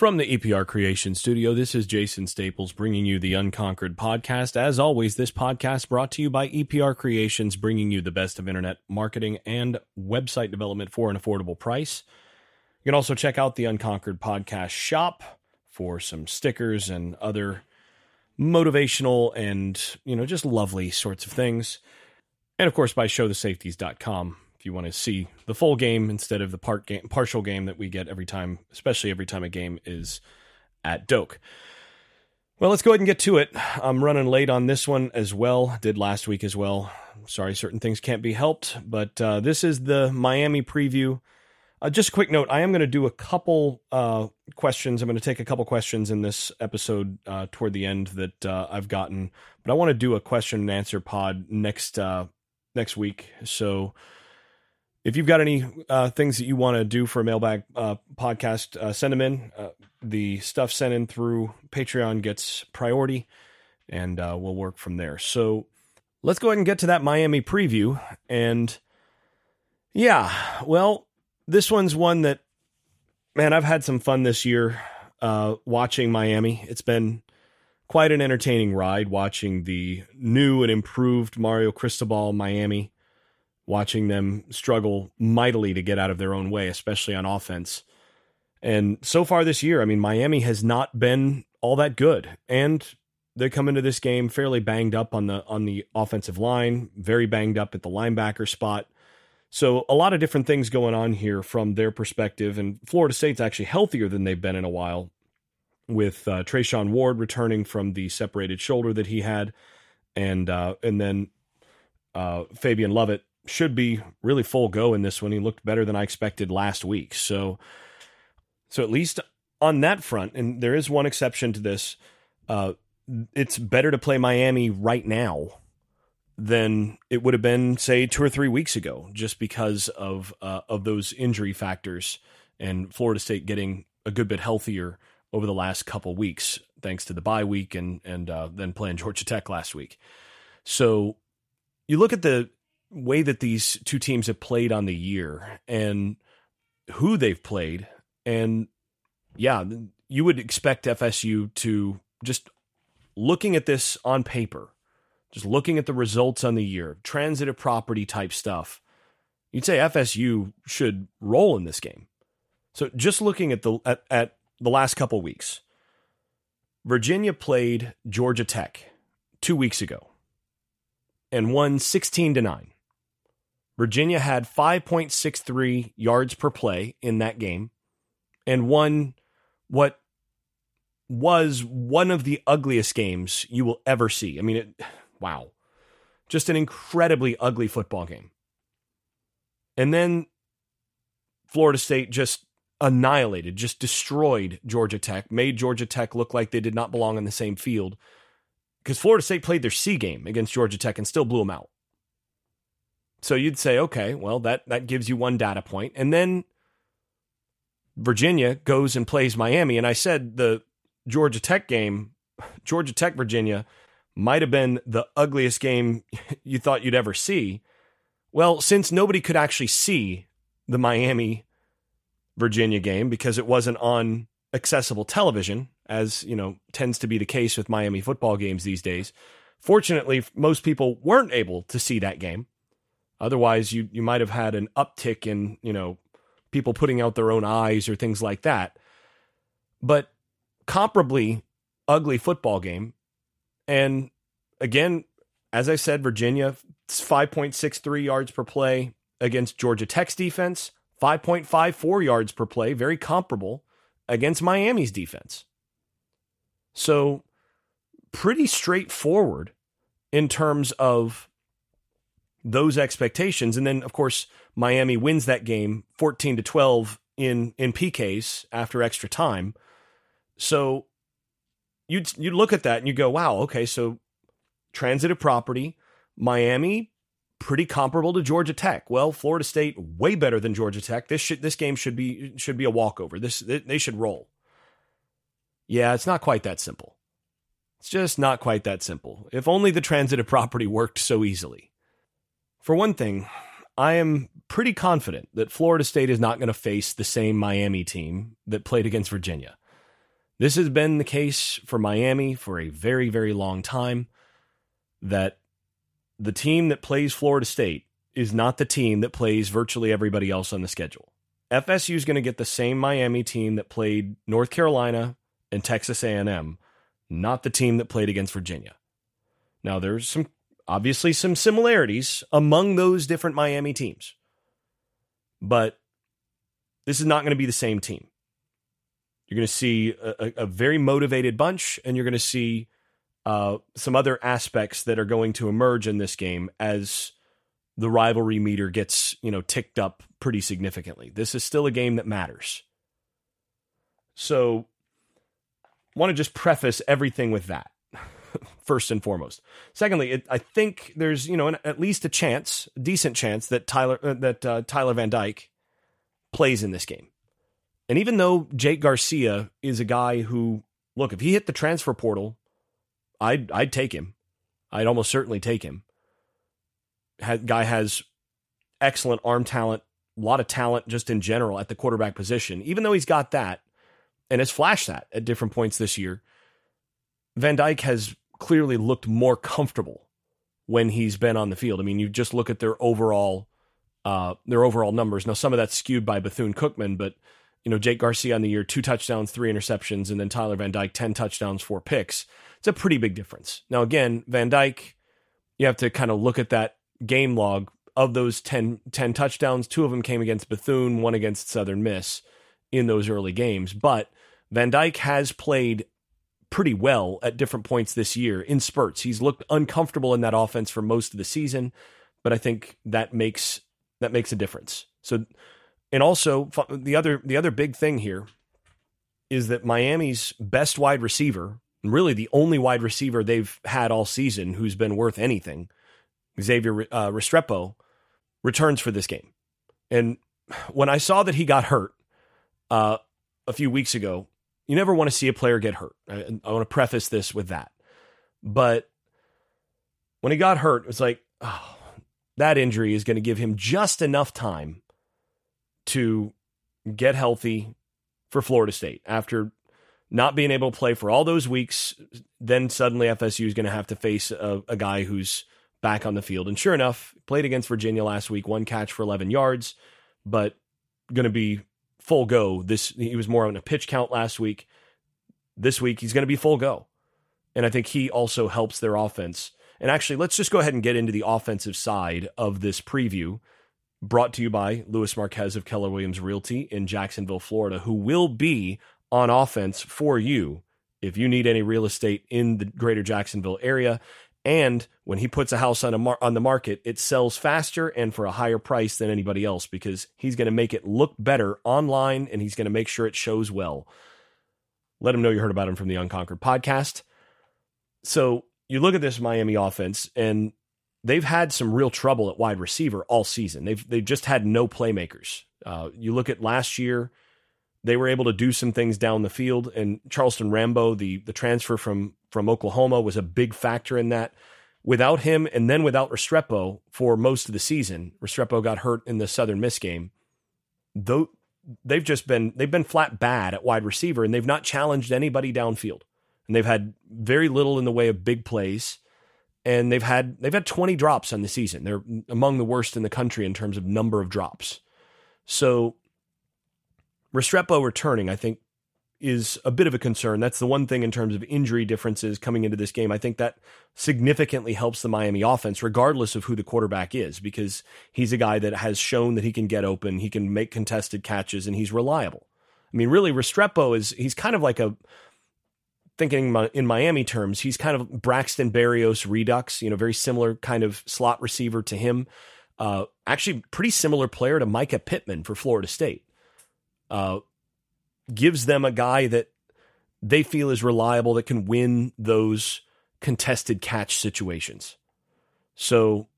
From the EPR Creation Studio, this is Jason Staples bringing you the Unconquered podcast. As always, this podcast brought to you by EPR Creations, bringing you the best of internet marketing and website development for an affordable price. You can also check out the Unconquered podcast shop for some stickers and other motivational and, you know, just lovely sorts of things. And of course, by showthesafeties.com if you want to see the full game instead of the part game, partial game that we get every time, especially every time a game is at Doak. Well, let's go ahead and get to it. I'm running late on this one as well. Did last week as well. Sorry, certain things can't be helped, but uh, this is the Miami preview. Uh, just a quick note: I am going to do a couple uh, questions. I'm going to take a couple questions in this episode uh, toward the end that uh, I've gotten, but I want to do a question and answer pod next uh, next week. So if you've got any uh, things that you want to do for a mailbag uh, podcast, uh, send them in. Uh, the stuff sent in through Patreon gets priority, and uh, we'll work from there. So let's go ahead and get to that Miami preview. And yeah, well, this one's one that, man, I've had some fun this year uh, watching Miami. It's been quite an entertaining ride watching the new and improved Mario Cristobal Miami watching them struggle mightily to get out of their own way, especially on offense. And so far this year, I mean, Miami has not been all that good, and they come into this game fairly banged up on the on the offensive line, very banged up at the linebacker spot. So a lot of different things going on here from their perspective, and Florida State's actually healthier than they've been in a while, with uh, Treshaun Ward returning from the separated shoulder that he had, and uh, and then uh, Fabien Lovett should be really full go in this one. He looked better than I expected last week. So, so at least on that front, and there is one exception to this. Uh, it's better to play Miami right now than it would have been, say, two or three weeks ago, just because of uh, of those injury factors and Florida State getting a good bit healthier over the last couple weeks, thanks to the bye week and and uh, then playing Georgia Tech last week. So you look at the way that these two teams have played on the year and who they've played. And yeah, you would expect FSU to just looking at this on paper, just looking at the results on the year, transitive property type stuff. You'd say FSU should roll in this game. So just looking at the at, at the last couple weeks, Virginia played Georgia Tech two weeks ago and won 16 to 9. Virginia had 5.63 yards per play in that game and won what was one of the ugliest games you will ever see. I mean, it, wow. Just an incredibly ugly football game. And then Florida State just annihilated, just destroyed Georgia Tech, made Georgia Tech look like they did not belong in the same field because Florida State played their C game against Georgia Tech and still blew them out. So you'd say, okay, well, that, that gives you one data point. And then Virginia goes and plays Miami. And I said the Georgia Tech game, Georgia Tech, Virginia, might have been the ugliest game you thought you'd ever see. Well, since nobody could actually see the Miami Virginia game because it wasn't on accessible television, as you know tends to be the case with Miami football games these days. Fortunately, most people weren't able to see that game. Otherwise, you you might have had an uptick in you know people putting out their own eyes or things like that. But comparably ugly football game, and again, as I said, Virginia five point six three yards per play against Georgia Tech's defense, five point five four yards per play, very comparable against Miami's defense. So pretty straightforward in terms of those expectations. And then, of course, Miami wins that game 14 to 12 in, in PKs after extra time. So you'd, you'd look at that and you go, wow, okay, so transitive property, Miami, pretty comparable to Georgia Tech. Well, Florida State, way better than Georgia Tech. This should, this game should be, should be a walkover. This, they should roll. Yeah, it's not quite that simple. It's just not quite that simple. If only the transitive property worked so easily. For one thing, I am pretty confident that Florida State is not going to face the same Miami team that played against Virginia. This has been the case for Miami for a very, very long time that the team that plays Florida State is not the team that plays virtually everybody else on the schedule. FSU is going to get the same Miami team that played North Carolina and Texas A&M, not the team that played against Virginia. Now there's some obviously some similarities among those different Miami teams. But this is not going to be the same team. You're going to see a, a very motivated bunch, and you're going to see uh, some other aspects that are going to emerge in this game as the rivalry meter gets you know ticked up pretty significantly. This is still a game that matters. So, want to just preface everything with that first and foremost. Secondly, it, I think there's you know an, at least a chance, a decent chance that Tyler uh, that uh, Tyler Van Dyke plays in this game. And even though Jake Garcia is a guy who, look, if he hit the transfer portal, I'd I'd take him. I'd almost certainly take him. guy has excellent arm talent, a lot of talent just in general at the quarterback position. Even though he's got that and has flashed that at different points this year, Van Dyke has clearly looked more comfortable when he's been on the field. I mean, you just look at their overall uh, their overall numbers. Now, some of that's skewed by Bethune Cookman, but you know, Jake Garcia on the year, two touchdowns, three interceptions, and then Tyler Van Dyke, 10 touchdowns, four picks. It's a pretty big difference. Now, again, Van Dyke, you have to kind of look at that game log of those 10, 10 touchdowns. Two of them came against Bethune, one against Southern Miss in those early games. But Van Dyke has played pretty well at different points this year in spurts. He's looked uncomfortable in that offense for most of the season, but I think that makes that makes a difference. So, and also the other the other big thing here is that Miami's best wide receiver, really the only wide receiver they've had all season who's been worth anything, Xavier uh, Restrepo, returns for this game. And when I saw that he got hurt uh, a few weeks ago, you never want to see a player get hurt. I, I want to preface this with that. But when he got hurt, it was like, oh, that injury is going to give him just enough time to get healthy for Florida State after not being able to play for all those weeks. Then suddenly FSU is going to have to face a, a guy who's back on the field. And sure enough, played against Virginia last week, one catch for 11 yards, but going to be full go. This he was more on a pitch count last week. This week he's going to be full go. And I think he also helps their offense. And actually, let's just go ahead and get into the offensive side of this preview brought to you by Louis Marquez of Keller Williams Realty in Jacksonville, Florida, who will be on offense for you if you need any real estate in the greater Jacksonville area. And when he puts a house on a mar- on the market, it sells faster and for a higher price than anybody else because he's going to make it look better online and he's going to make sure it shows well. Let him know you heard about him from the Unconquered podcast. So you look at this Miami offense and they've had some real trouble at wide receiver all season. They've they've just had no playmakers. Uh, you look at last year, they were able to do some things down the field, and Charleston Rambo, the the transfer from from Oklahoma was a big factor in that. Without him and then without Restrepo for most of the season, Restrepo got hurt in the Southern Miss game. Though they've just been they've been flat bad at wide receiver and they've not challenged anybody downfield. And they've had very little in the way of big plays. And they've had they've had 20 drops on the season. They're among the worst in the country in terms of number of drops. So Restrepo returning, I think, is a bit of a concern. That's the one thing in terms of injury differences coming into this game. I think that significantly helps the Miami offense, regardless of who the quarterback is, because he's a guy that has shown that he can get open, he can make contested catches, and he's reliable. I mean, really, Restrepo is he's kind of like a thinking in Miami terms, he's kind of Braxton Berrios redux, you know, very similar kind of slot receiver to him. Uh, actually, pretty similar player to Mycah Pittman for Florida State. Uh, gives them a guy that they feel is reliable that can win those contested catch situations. So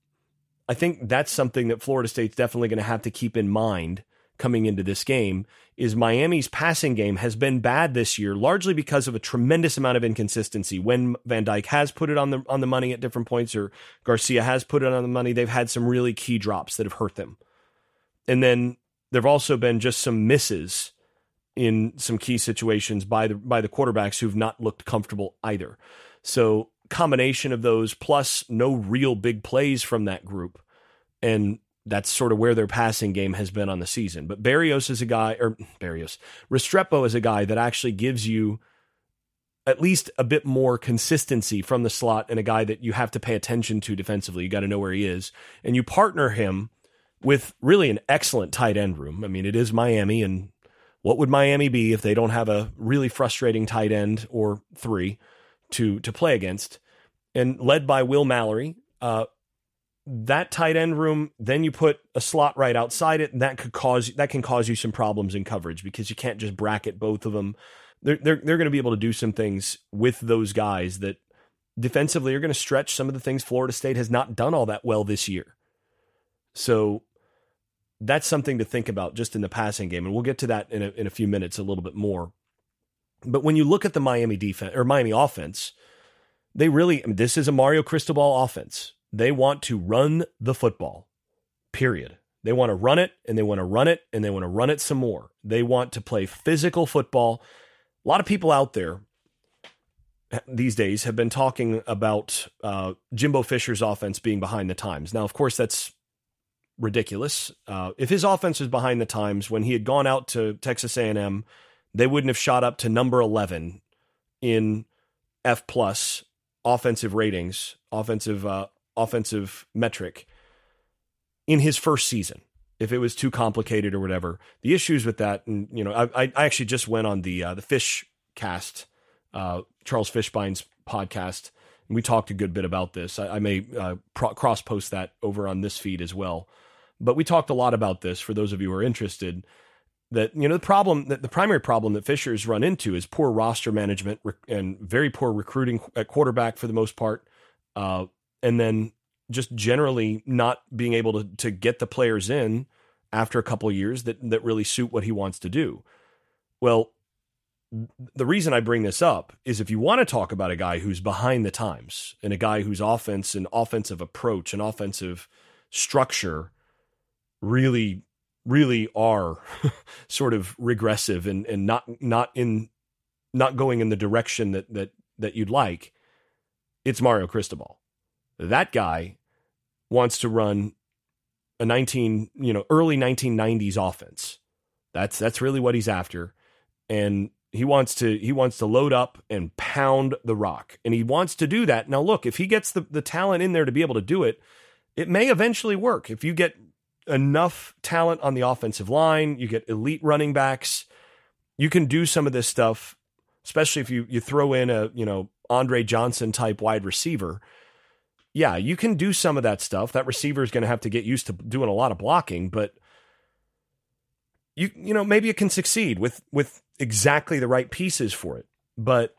I think that's something that Florida State's definitely going to have to keep in mind coming into this game is Miami's passing game has been bad this year largely because of a tremendous amount of inconsistency. When Van Dyke has put it on the on the money at different points or Garcia has put it on the money, they've had some really key drops that have hurt them. And then there've also been just some misses in some key situations by the by the quarterbacks who've not looked comfortable either. So combination of those plus no real big plays from that group and that's sort of where their passing game has been on the season. But Berrios is a guy, or Berrios Restrepo is a guy that actually gives you at least a bit more consistency from the slot and a guy that you have to pay attention to defensively. You got to know where he is. And you partner him with really an excellent tight end room. I mean, it is Miami, and what would Miami be if they don't have a really frustrating tight end or three to to play against? And led by Will Mallory, uh, that tight end room, then you put a slot right outside it, and that could cause that can cause you some problems in coverage because you can't just bracket both of them. They're they're they're going to be able to do some things with those guys that defensively are going to stretch some of the things Florida State has not done all that well this year. So that's something to think about just in the passing game, and we'll get to that in a, in a few minutes a little bit more. But when you look at the Miami defense or Miami offense, they really I mean, this is a Mario Cristobal offense they want to run the football, period. They want to run it and they want to run it and they want to run it some more. They want to play physical football. A lot of people out there these days have been talking about uh, Jimbo Fisher's offense being behind the times. Now, of course, that's ridiculous. Uh, if his offense was behind the times when he had gone out to Texas A&M, they wouldn't have shot up to number 11 in F plus offensive ratings, offensive uh, offensive metric in his first season if it was too complicated or whatever. The issues with that, and you know, I, I actually just went on the uh, the Fish Cast, uh, Charles Fishbein's podcast, and we talked a good bit about this. I, I may uh, pro- cross post that over on this feed as well. But we talked a lot about this for those of you who are interested. That you know the problem that the primary problem that Fisher's run into is poor roster management and very poor recruiting at quarterback for the most part. Uh, and then just generally not being able to to get the players in after a couple years that that really suit what he wants to do. Well, the reason I bring this up is if you want to talk about a guy who's behind the times and a guy whose offense and offensive approach and offensive structure really really are sort of regressive and and not not in not going in the direction that that that you'd like, it's Mario Cristobal. That guy wants to run a 19, you know, early 1990s offense. That's that's really what he's after. And he wants to he wants to load up and pound the rock. And he wants to do that. Now look, if he gets the, the talent in there to be able to do it, it may eventually work. If you get enough talent on the offensive line, you get elite running backs, you can do some of this stuff, especially if you you throw in a, you know, Andre Johnson type wide receiver yeah, you can do some of that stuff. That receiver is going to have to get used to doing a lot of blocking, but you you know maybe it can succeed with with exactly the right pieces for it. But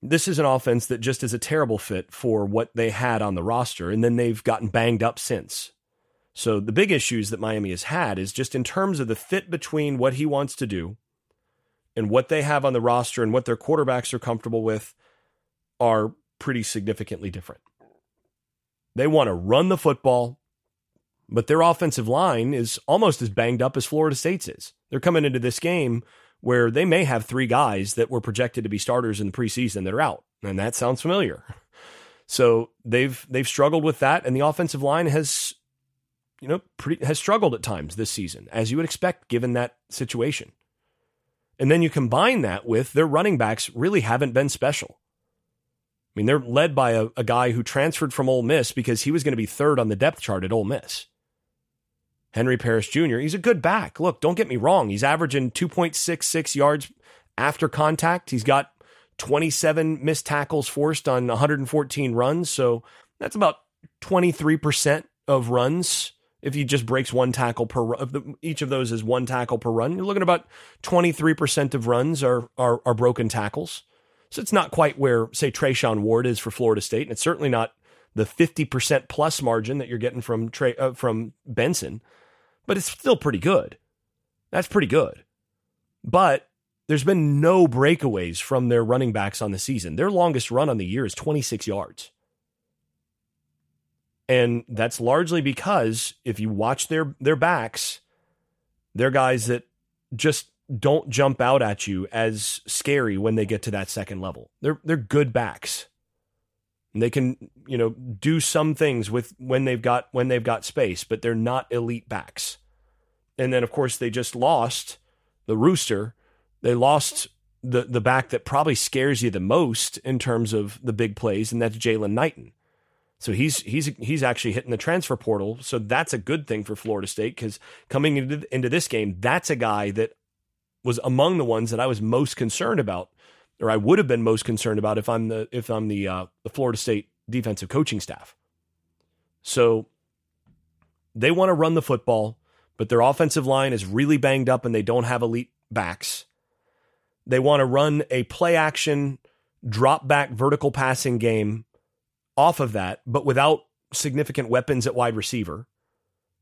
this is an offense that just is a terrible fit for what they had on the roster, and then they've gotten banged up since. So the big issues that Miami has had is just in terms of the fit between what he wants to do and what they have on the roster and what their quarterbacks are comfortable with are pretty significantly different. They want to run the football, but their offensive line is almost as banged up as Florida State's is. They're coming into this game where they may have three guys that were projected to be starters in the preseason that are out, and that sounds familiar. So they've they've struggled with that, and the offensive line has, you know, pretty, has struggled at times this season, as you would expect given that situation. And then you combine that with their running backs really haven't been special. I mean, they're led by a, a guy who transferred from Ole Miss because he was going to be third on the depth chart at Ole Miss. Henry Parrish Jr., he's a good back. Look, don't get me wrong. He's averaging 2.66 yards after contact. He's got 27 missed tackles forced on 114 runs. So that's about 23% of runs. If he just breaks one tackle per if the, each of those is one tackle per run, you're looking at about 23% of runs are, are, are broken tackles. So it's not quite where, say, Treshaun Ward is for Florida State, and it's certainly not the 50% plus margin that you're getting from uh, from Benson, but it's still pretty good. That's pretty good. But there's been no breakaways from their running backs on the season. Their longest run on the year is 26 yards. And that's largely because if you watch their their backs, they're guys that just don't jump out at you as scary when they get to that second level. They're they're good backs. And they can, you know, do some things with when they've got when they've got space, but they're not elite backs. And then of course they just lost the rooster. They lost the the back that probably scares you the most in terms of the big plays, and that's Jaylan Knighton. So he's he's he's actually hitting the transfer portal. So that's a good thing for Florida State because coming into into this game, that's a guy that was among the ones that I was most concerned about, or I would have been most concerned about if I'm the if I'm the uh, the Florida State defensive coaching staff. So they want to run the football, but their offensive line is really banged up and they don't have elite backs. They want to run a play action, drop back vertical passing game off of that, but without significant weapons at wide receiver.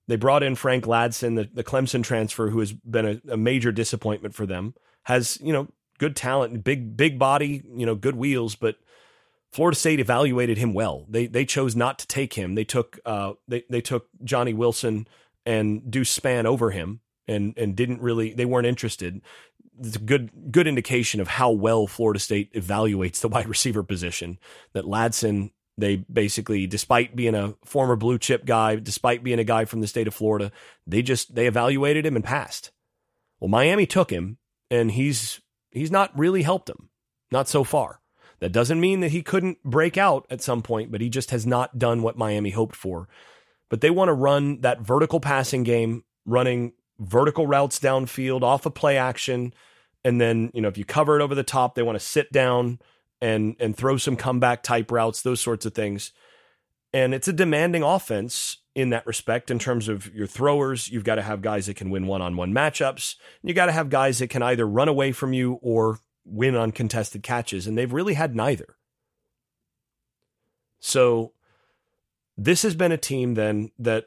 They brought in Frank Ladson, the, the Clemson transfer, who has been a, a major disappointment for them. Has, you know, good talent, big, big body, you know, good wheels, but Florida State evaluated him well. They they chose not to take him. They took uh they they took Johnny Wilson and Deuce Spann over him and and didn't really they weren't interested it's a good good indication of how well Florida State evaluates the wide receiver position. That Ladson, they basically, despite being a former blue chip guy, despite being a guy from the state of Florida, they just they evaluated him and passed. Well, Miami took him, and he's he's not really helped him, not so far. That doesn't mean that he couldn't break out at some point, but he just has not done what Miami hoped for. But they want to run that vertical passing game, running vertical routes downfield off of play action and then, you know, if you cover it over the top, they want to sit down and and throw some comeback type routes, those sorts of things. And it's a demanding offense in that respect in terms of your throwers. You've got to have guys that can win one-on-one matchups. You got to have guys that can either run away from you or win on contested catches, and they've really had neither. So this has been a team then that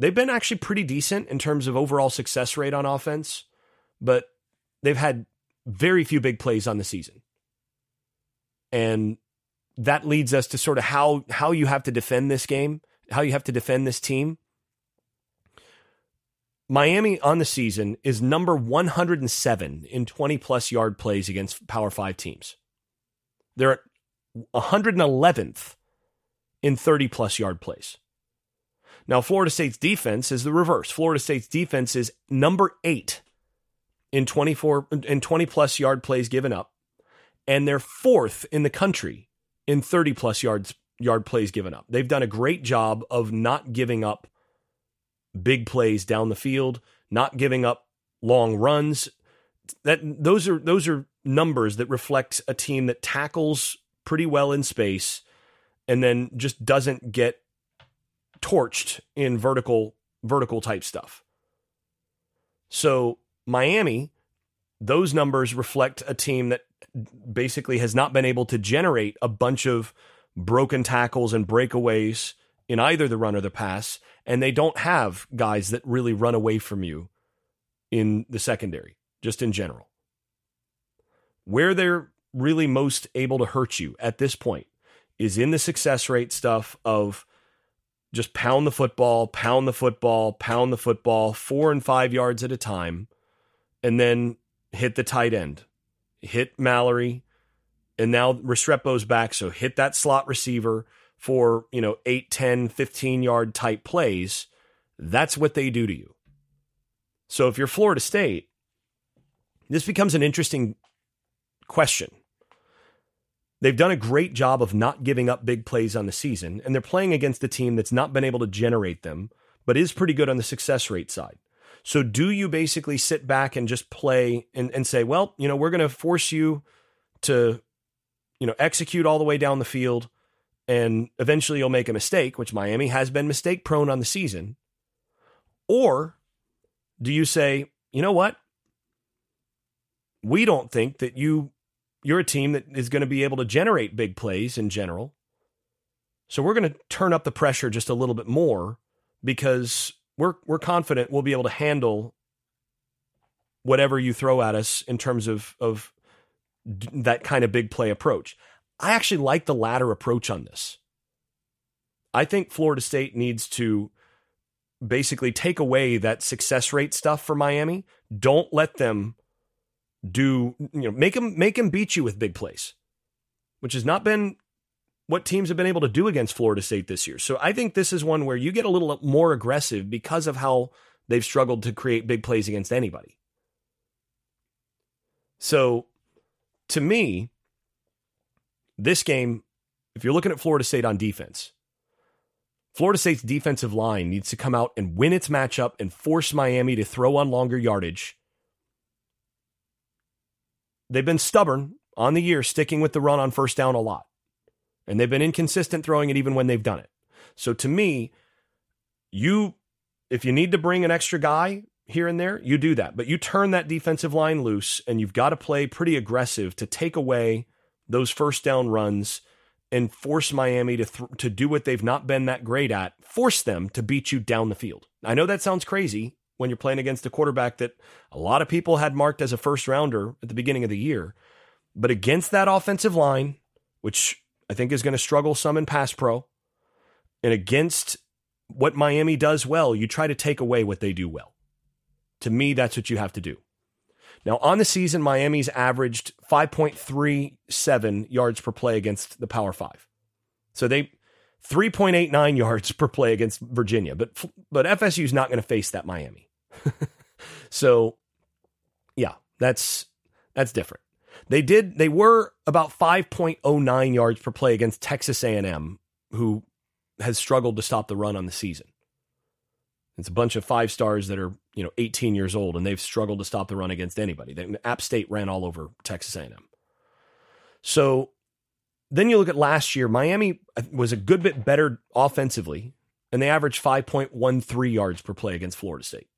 they've been actually pretty decent in terms of overall success rate on offense, but they've had very few big plays on the season. And that leads us to sort of how how you have to defend this game, how you have to defend this team. Miami on the season is number 107 in 20 plus yard plays against Power 5 teams. They're at 111th in 30 plus yard plays. Now, Florida State's defense is the reverse. Florida State's defense is number 8 in 24 in 20 plus yard plays given up and they're fourth in the country in 30 plus yards yard plays given up. They've done a great job of not giving up big plays down the field, not giving up long runs. That those are those are numbers that reflect a team that tackles pretty well in space and then just doesn't get torched in vertical vertical type stuff. So Miami, those numbers reflect a team that basically has not been able to generate a bunch of broken tackles and breakaways in either the run or the pass, and they don't have guys that really run away from you in the secondary, just in general. Where they're really most able to hurt you at this point is in the success rate stuff of just pound the football, pound the football, pound the football, four and five yards at a time and then hit the tight end, hit Mallory, and now Restrepo's back. So hit that slot receiver for, you know, 8, 10, 15 yard type plays. That's what they do to you. So if you're Florida State, this becomes an interesting question. They've done a great job of not giving up big plays on the season, and they're playing against a team that's not been able to generate them, but is pretty good on the success rate side. So do you basically sit back and just play and, and say, well, you know, we're going to force you to, you know, execute all the way down the field and eventually you'll make a mistake, which Miami has been mistake prone on the season? Or do you say, you know what? We don't think that you you're a team that is going to be able to generate big plays in general. So we're going to turn up the pressure just a little bit more because we're we're confident we'll be able to handle whatever you throw at us in terms of of that kind of big play approach. I actually like the latter approach on this. I think Florida State needs to basically take away that success rate stuff for Miami. Don't let them do you know make them make them beat you with big plays, which has not been what teams have been able to do against Florida State this year. So I think this is one where you get a little more aggressive because of how they've struggled to create big plays against anybody. So to me, this game, if you're looking at Florida State on defense, Florida State's defensive line needs to come out and win its matchup and force Miami to throw on longer yardage. They've been stubborn on the year, sticking with the run on first down a lot. And they've been inconsistent throwing it even when they've done it. So to me, you if you need to bring an extra guy here and there, you do that. But you turn that defensive line loose and you've got to play pretty aggressive to take away those first down runs and force Miami to th- to do what they've not been that great at, force them to beat you down the field. I know that sounds crazy when you're playing against a quarterback that a lot of people had marked as a first rounder at the beginning of the year, but against that offensive line, which I think is going to struggle some in pass pro, and against what Miami does well, you try to take away what they do well. To me, that's what you have to do. Now, on the season, Miami's averaged 5.37 yards per play against the Power Five. So they 3.89 yards per play against Virginia, but but FSU's not going to face that Miami. so, yeah, that's that's different. They did they were about 5.09 yards per play against Texas A&M, who has struggled to stop the run on the season. It's a bunch of five stars that are, you know, 18 years old and they've struggled to stop the run against anybody. They, App State ran all over Texas A&M. So then you look at last year, Miami uh, was a good bit better offensively and they averaged 5.13 yards per play against Florida State.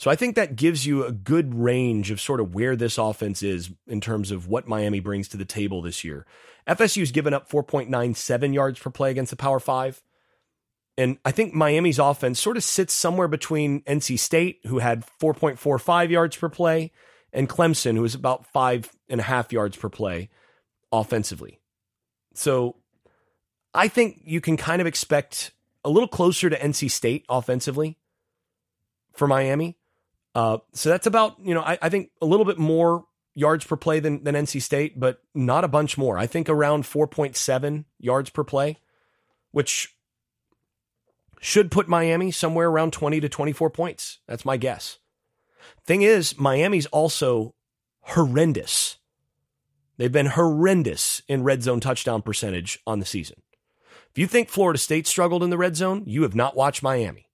So I think that gives you a good range of sort of where this offense is in terms of what Miami brings to the table this year. FSU's given up 4.97 yards per play against the Power 5. And I think Miami's offense sort of sits somewhere between NC State, who had 4.45 yards per play, and Clemson, who was about five and a half yards per play offensively. So I think you can kind of expect a little closer to NC State offensively for Miami. Uh, so that's about, you know, I, I, think a little bit more yards per play than, than NC State, but not a bunch more. I think around 4.7 yards per play, which should put Miami somewhere around 20 to 24 points. That's my guess. Thing is, Miami's also horrendous. They've been horrendous in red zone touchdown percentage on the season. If you think Florida State struggled in the red zone, you have not watched Miami.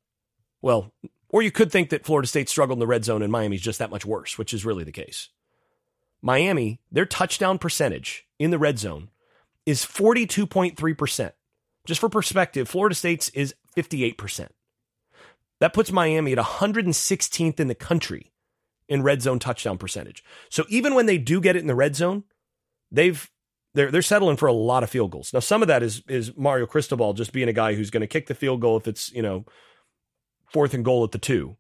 Well, or you could think that Florida State struggled in the red zone and Miami's just that much worse, which is really the case. Miami, their touchdown percentage in the red zone is 42.3%. Just for perspective, Florida State's is 58%. That puts Miami at 116th in the country in red zone touchdown percentage. So even when they do get it in the red zone, they've they're they're settling for a lot of field goals. Now some of that is is Mario Cristobal just being a guy who's going to kick the field goal if it's, you know, fourth and goal at the 2.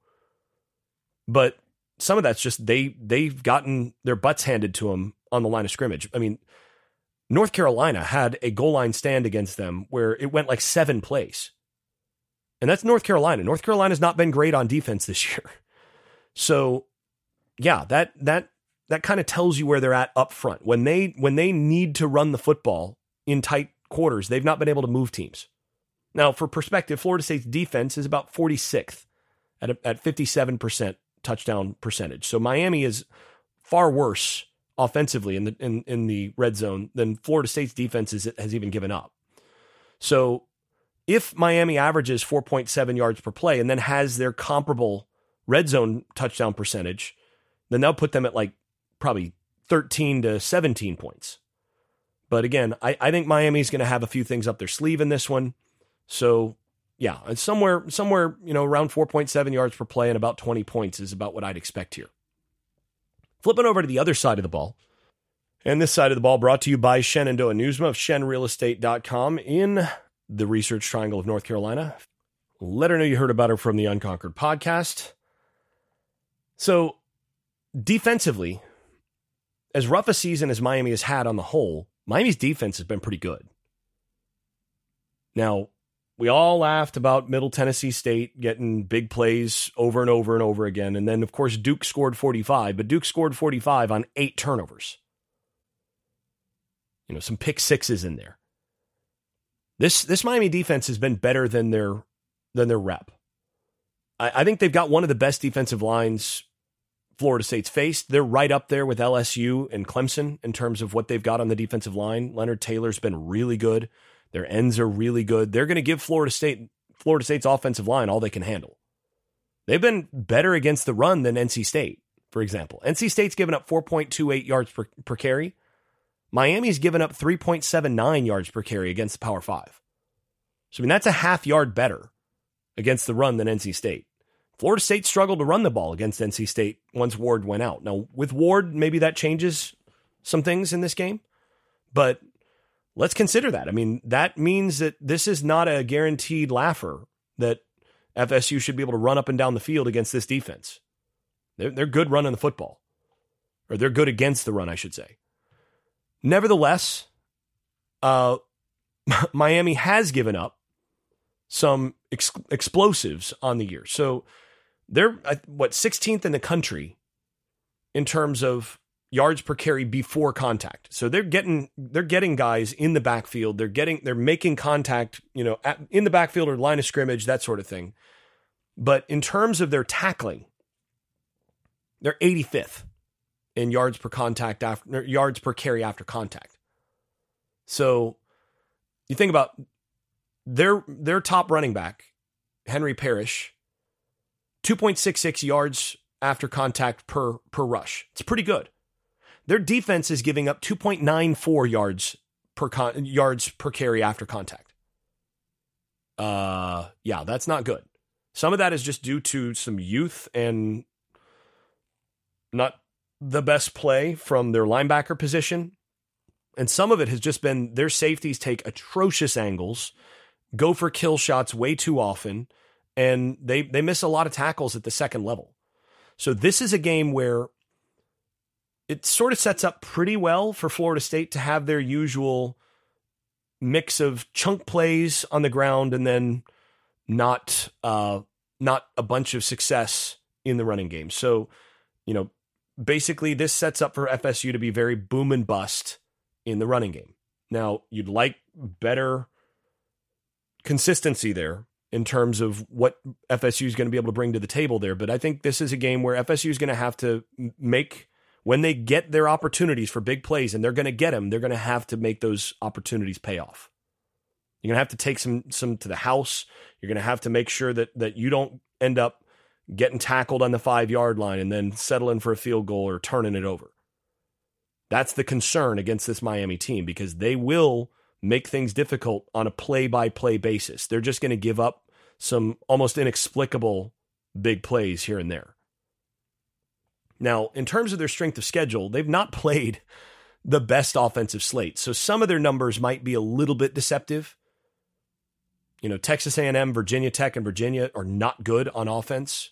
But some of that's just they they've gotten their butts handed to them on the line of scrimmage. I mean, North Carolina had a goal line stand against them where it went like seven plays. And that's North Carolina. North Carolina's not been great on defense this year. So, yeah, that that that kind of tells you where they're at up front. When they when they need to run the football in tight quarters, they've not been able to move teams. Now, for perspective, Florida State's defense is about 46th at a, at 57% touchdown percentage. So Miami is far worse offensively in the in, in the red zone than Florida State's defense is, has even given up. So if Miami averages 4.7 yards per play and then has their comparable red zone touchdown percentage, then they'll put them at like probably 13 to 17 points. But again, I, I think Miami's going to have a few things up their sleeve in this one. So yeah, it's somewhere somewhere, you know, around 4.7 yards per play and about 20 points is about what I'd expect here. Flipping over to the other side of the ball. And this side of the ball brought to you by Shenandoah Newsma of shenrealestate.com in the Research Triangle of North Carolina. Let her know you heard about her from the Unconquered podcast. So, defensively, as rough a season as Miami has had on the whole, Miami's defense has been pretty good. Now, we all laughed about Middle Tennessee State getting big plays over and over and over again. And then, of course, Duke scored 45, but Duke scored 45 on eight turnovers. You know, some pick sixes in there. This this Miami defense has been better than their than their rep. I, I think they've got one of the best defensive lines Florida State's faced. They're right up there with LSU and Clemson in terms of what they've got on the defensive line. Leonard Taylor's been really good. Their ends are really good. They're going to give Florida State Florida State's offensive line all they can handle. They've been better against the run than NC State, for example. NC State's given up 4.28 yards per, per carry. Miami's given up 3.79 yards per carry against the Power Five. So, I mean, that's a half yard better against the run than NC State. Florida State struggled to run the ball against NC State once Ward went out. Now, with Ward, maybe that changes some things in this game, but let's consider that. I mean, that means that this is not a guaranteed laugher that FSU should be able to run up and down the field against this defense. They're, they're good running the football, or they're good against the run, I should say. Nevertheless, uh, Miami has given up some ex- explosives on the year. So they're, what, 16th in the country in terms of yards per carry before contact. So they're getting they're getting guys in the backfield. They're getting they're making contact, you know, at, in the backfield or line of scrimmage, that sort of thing. But in terms of their tackling, they're 85th in yards per contact after yards per carry after contact. So you think about their their top running back, Henry Parrish, 2.66 yards after contact per per rush. It's pretty good. Their defense is giving up 2.94 yards per con- yards per carry after contact. Uh, yeah, that's not good. Some of that is just due to some youth and not the best play from their linebacker position. And some of it has just been their safeties take atrocious angles, go for kill shots way too often, and they they miss a lot of tackles at the second level. So this is a game where it sort of sets up pretty well for Florida State to have their usual mix of chunk plays on the ground and then not uh, not a bunch of success in the running game. So, you know, basically this sets up for FSU to be very boom and bust in the running game. Now, you'd like better consistency there in terms of what FSU is going to be able to bring to the table there, but I think this is a game where FSU is going to have to make when they get their opportunities for big plays and they're going to get them, they're going to have to make those opportunities pay off. You're going to have to take some some to the house. You're going to have to make sure that that you don't end up getting tackled on the 5-yard line and then settling for a field goal or turning it over. That's the concern against this Miami team because they will make things difficult on a play-by-play basis. They're just going to give up some almost inexplicable big plays here and there. Now, in terms of their strength of schedule, they've not played the best offensive slate. So some of their numbers might be a little bit deceptive. You know, Texas A&M, Virginia Tech and Virginia are not good on offense.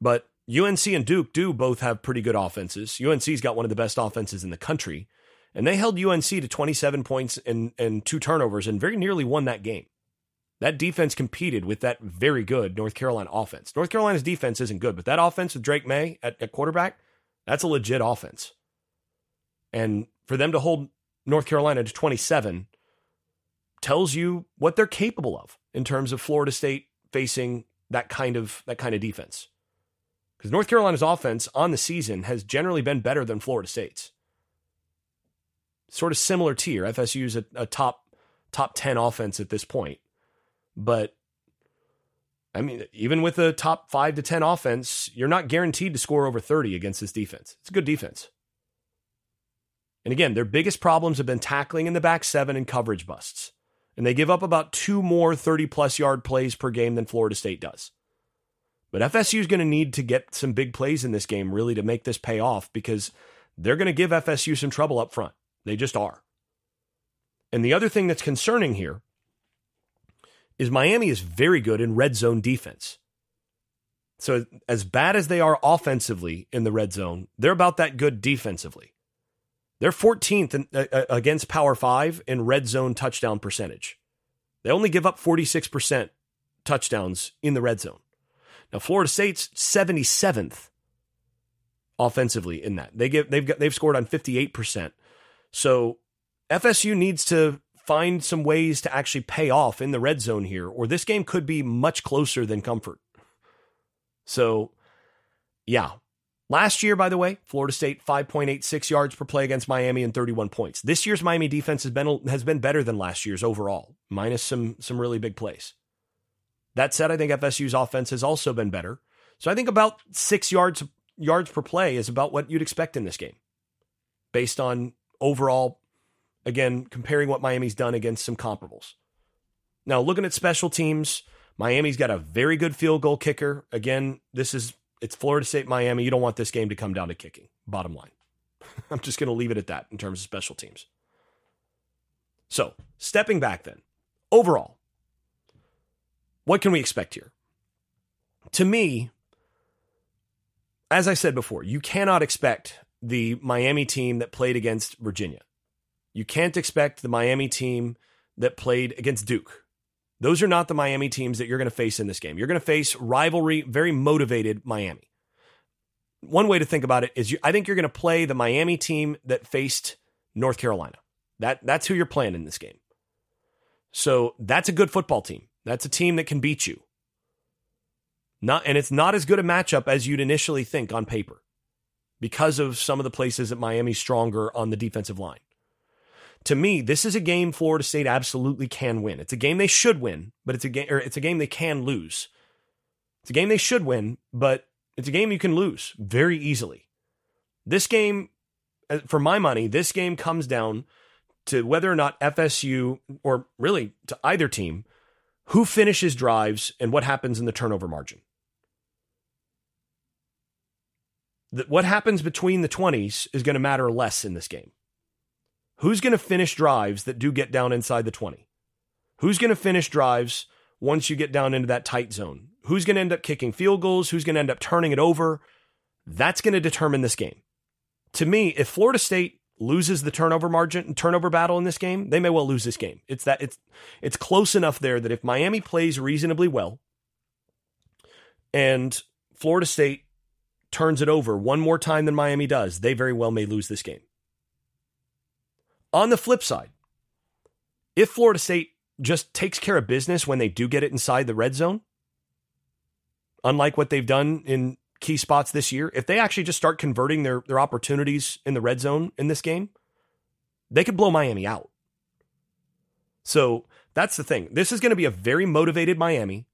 But UNC and Duke do both have pretty good offenses. UNC's got one of the best offenses in the country, and they held UNC to 27 points and and two turnovers and very nearly won that game. That defense competed with that very good North Carolina offense. North Carolina's defense isn't good, but that offense with Drake Maye at, at quarterback, that's a legit offense. And for them to hold North Carolina to 27 tells you what they're capable of in terms of Florida State facing that kind of that kind of defense. Because North Carolina's offense on the season has generally been better than Florida State's. Sort of similar tier. FSU's a, a top top 10 offense at this point. But I mean, even with a top five to 10 offense, you're not guaranteed to score over 30 against this defense. It's a good defense. And again, their biggest problems have been tackling in the back seven and coverage busts. And they give up about two more 30 plus yard plays per game than Florida State does. But FSU is going to need to get some big plays in this game really to make this pay off because they're going to give FSU some trouble up front. They just are. And the other thing that's concerning here is Miami is very good in red zone defense. So as bad as they are offensively in the red zone, they're about that good defensively. They're 14th in, uh, uh, against Power 5 in red zone touchdown percentage. They only give up 46% touchdowns in the red zone. Now Florida State's 77th offensively in that. They give they've got they've scored on 58%. So FSU needs to find some ways to actually pay off in the red zone here or this game could be much closer than comfort. So yeah. Last year, by the way, Florida State 5.86 yards per play against Miami and 31 points. This year's Miami defense has been has been better than last year's overall, minus some some really big plays. That said, I think FSU's offense has also been better. So I think about six yards yards per play is about what you'd expect in this game, based on overall. Again, comparing what Miami's done against some comparables. Now, looking at special teams, Miami's got a very good field goal kicker. Again, this is it's Florida State Miami. You don't want this game to come down to kicking. Bottom line. I'm just going to leave it at that in terms of special teams. So, stepping back then, overall, what can we expect here? To me, as I said before, you cannot expect the Miami team that played against Virginia. You can't expect the Miami team that played against Duke. Those are not the Miami teams that you're going to face in this game. You're going to face rivalry, very motivated Miami. One way to think about it is you, I think you're going to play the Miami team that faced North Carolina. That that's who you're playing in this game. So that's a good football team. That's a team that can beat you. Not, and it's not as good a matchup as you'd initially think on paper because of some of the places that Miami's stronger on the defensive line. To me, this is a game Florida State absolutely can win. It's a game they should win, but it's a game or it's a game they can lose. It's a game they should win, but it's a game you can lose very easily. This game, uh, for my money, this game comes down to whether or not FSU, or really to either team, who finishes drives and what happens in the turnover margin. what happens between the 20s is going to matter less in this game. Who's going to finish drives that do get down inside the 20? Who's going to finish drives once you get down into that tight zone? Who's going to end up kicking field goals? Who's going to end up turning it over? That's going to determine this game. To me, if Florida State loses the turnover margin and turnover battle in this game, they may well lose this game. It's that it's it's close enough there that if Miami plays reasonably well and Florida State turns it over one more time than Miami does, they very well may lose this game. On the flip side, if Florida State just takes care of business when they do get it inside the red zone, unlike what they've done in key spots this year, if they actually just start converting their, their opportunities in the red zone in this game, they could blow Miami out. So that's the thing. This is going to be a very motivated Miami,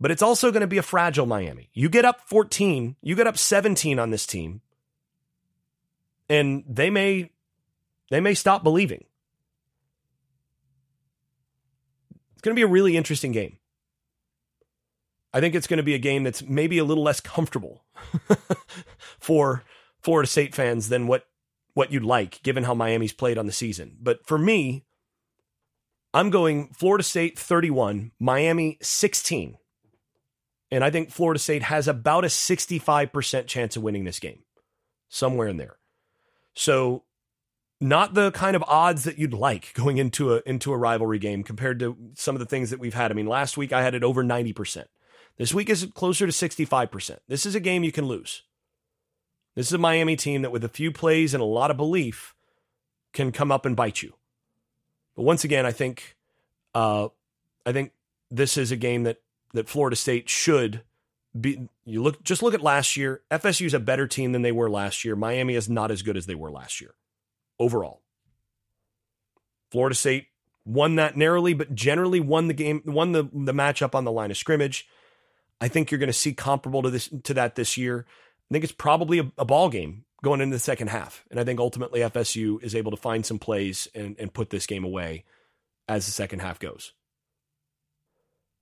but it's also going to be a fragile Miami. You get up 14, you get up 17 on this team, and they may they may stop believing. It's going to be a really interesting game. I think it's going to be a game that's maybe a little less comfortable for Florida State fans than what what you'd like, given how Miami's played on the season. But for me, I'm going Florida State 31, Miami 16. And I think Florida State has about a 65% chance of winning this game, somewhere in there. So, not the kind of odds that you'd like going into a into a rivalry game compared to some of the things that we've had. I mean, last week I had it over 90%. This week is closer to 65%. This is a game you can lose. This is a Miami team that, with a few plays and a lot of belief, can come up and bite you. But once again, I think, uh, I think this is a game that that Florida State should be. You look, just look at last year. FSU is a better team than they were last year. Miami is not as good as they were last year, overall. Florida State won that narrowly, but generally won the game, won the the matchup on the line of scrimmage. I think you're going to see comparable to this to that this year. I think it's probably a, a, ball game going into the second half, and I think ultimately FSU is able to find some plays and, and put this game away as the second half goes.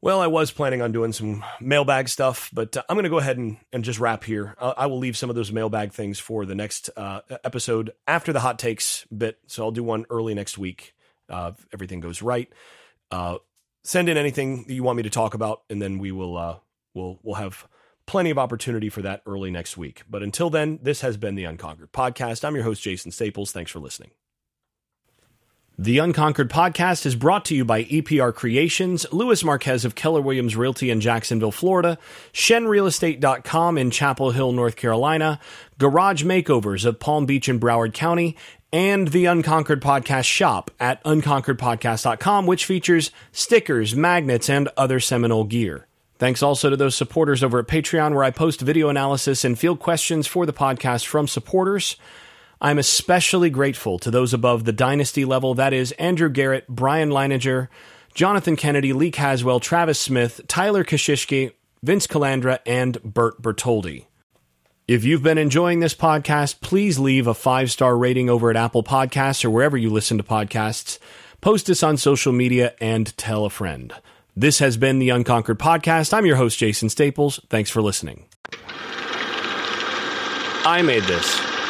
Well, I was planning on doing some mailbag stuff, but uh, I'm going to go ahead and, and just wrap here. Uh, I will leave some of those mailbag things for the next uh, episode after the hot takes bit. So I'll do one early next week uh, if everything goes right. Uh, send in anything that you want me to talk about, and then we will uh, we'll we'll have plenty of opportunity for that early next week. But until then, this has been the Unconquered Podcast. I'm your host, Jason Staples. Thanks for listening. The Unconquered podcast is brought to you by EPR Creations, Louis Marquez of Keller Williams Realty in Jacksonville, Florida, ShenRealEstate.com in Chapel Hill, North Carolina, Garage Makeovers of Palm Beach and Broward County, and the Unconquered Podcast shop at unconqueredpodcast.com, which features stickers, magnets, and other Seminole gear. Thanks also to those supporters over at Patreon, where I post video analysis and field questions for the podcast from supporters. I'm especially grateful to those above the dynasty level that is, Andrew Garrett, Brian Leininger, Jonathan Kennedy, Lee Caswell, Travis Smith, Tyler Kashishki, Vince Calandra, and Bert Bertoldi. If you've been enjoying this podcast, please leave a five star rating over at Apple Podcasts or wherever you listen to podcasts. Post us on social media and tell a friend. This has been the Unconquered Podcast. I'm your host, Jason Staples. Thanks for listening. I made this.